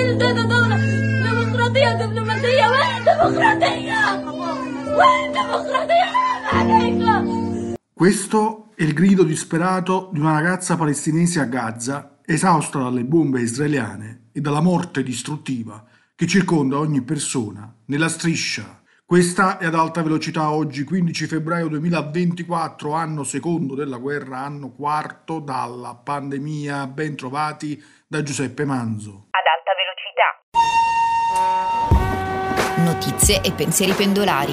il dittatore! Democrazia, democrazia, democrazia! Democrazia! Questo è il grido disperato di una ragazza palestinese a Gaza, esausta dalle bombe israeliane e dalla morte distruttiva che circonda ogni persona nella striscia questa è ad alta velocità oggi 15 febbraio 2024, anno secondo della guerra, anno quarto dalla pandemia. Ben trovati da Giuseppe Manzo. Notizie e pensieri pendolari.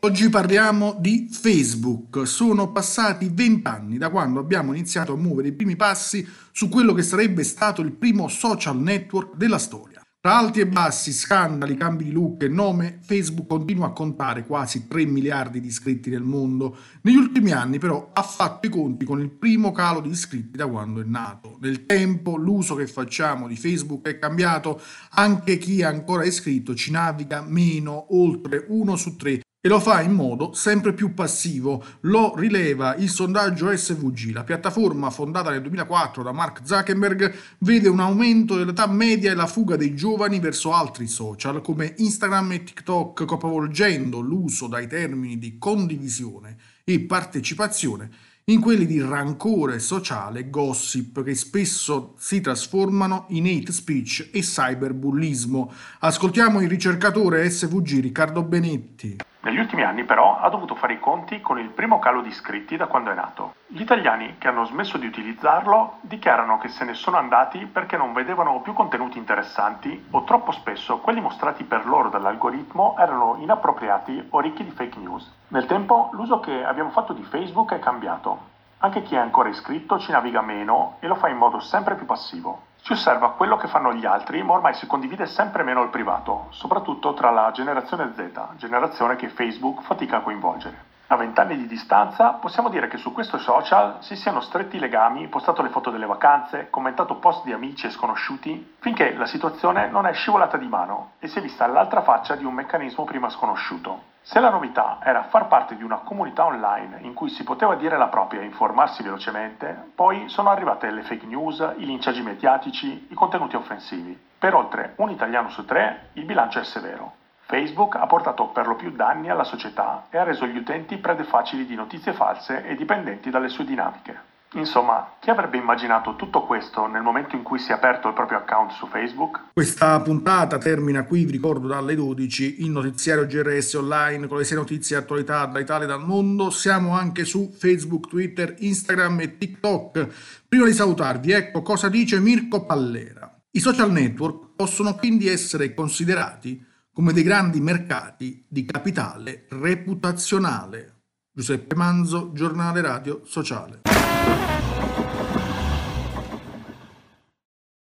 Oggi parliamo di Facebook. Sono passati vent'anni da quando abbiamo iniziato a muovere i primi passi su quello che sarebbe stato il primo social network della storia. Tra alti e bassi, scandali, cambi di look e nome, Facebook continua a contare quasi 3 miliardi di iscritti nel mondo. Negli ultimi anni però ha fatto i conti con il primo calo di iscritti da quando è nato. Nel tempo l'uso che facciamo di Facebook è cambiato, anche chi è ancora iscritto ci naviga meno, oltre uno su tre e lo fa in modo sempre più passivo. Lo rileva il sondaggio SVG. La piattaforma fondata nel 2004 da Mark Zuckerberg vede un aumento dell'età media e la fuga dei giovani verso altri social come Instagram e TikTok, capovolgendo l'uso dai termini di condivisione e partecipazione in quelli di rancore sociale e gossip che spesso si trasformano in hate speech e cyberbullismo. Ascoltiamo il ricercatore SVG Riccardo Benetti. Negli ultimi anni però ha dovuto fare i conti con il primo calo di iscritti da quando è nato. Gli italiani che hanno smesso di utilizzarlo dichiarano che se ne sono andati perché non vedevano più contenuti interessanti o troppo spesso quelli mostrati per loro dall'algoritmo erano inappropriati o ricchi di fake news. Nel tempo l'uso che abbiamo fatto di Facebook è cambiato. Anche chi è ancora iscritto ci naviga meno e lo fa in modo sempre più passivo. Si osserva quello che fanno gli altri, ma ormai si condivide sempre meno il privato, soprattutto tra la generazione Z, generazione che Facebook fatica a coinvolgere. A vent'anni di distanza possiamo dire che su questo social si siano stretti legami, postato le foto delle vacanze, commentato post di amici e sconosciuti, finché la situazione non è scivolata di mano e si è vista l'altra faccia di un meccanismo prima sconosciuto. Se la novità era far parte di una comunità online in cui si poteva dire la propria e informarsi velocemente, poi sono arrivate le fake news, i linciaggi mediatici, i contenuti offensivi. Per oltre un italiano su tre il bilancio è severo. Facebook ha portato per lo più danni alla società e ha reso gli utenti prede facili di notizie false e dipendenti dalle sue dinamiche. Insomma, chi avrebbe immaginato tutto questo nel momento in cui si è aperto il proprio account su Facebook? Questa puntata termina qui, vi ricordo, dalle 12 il notiziario GRS online con le 6 notizie e attualità dall'Italia e dal mondo. Siamo anche su Facebook, Twitter, Instagram e TikTok. Prima di salutarvi, ecco cosa dice Mirko Pallera. I social network possono quindi essere considerati come dei grandi mercati di capitale reputazionale. Giuseppe Manzo, giornale radio sociale.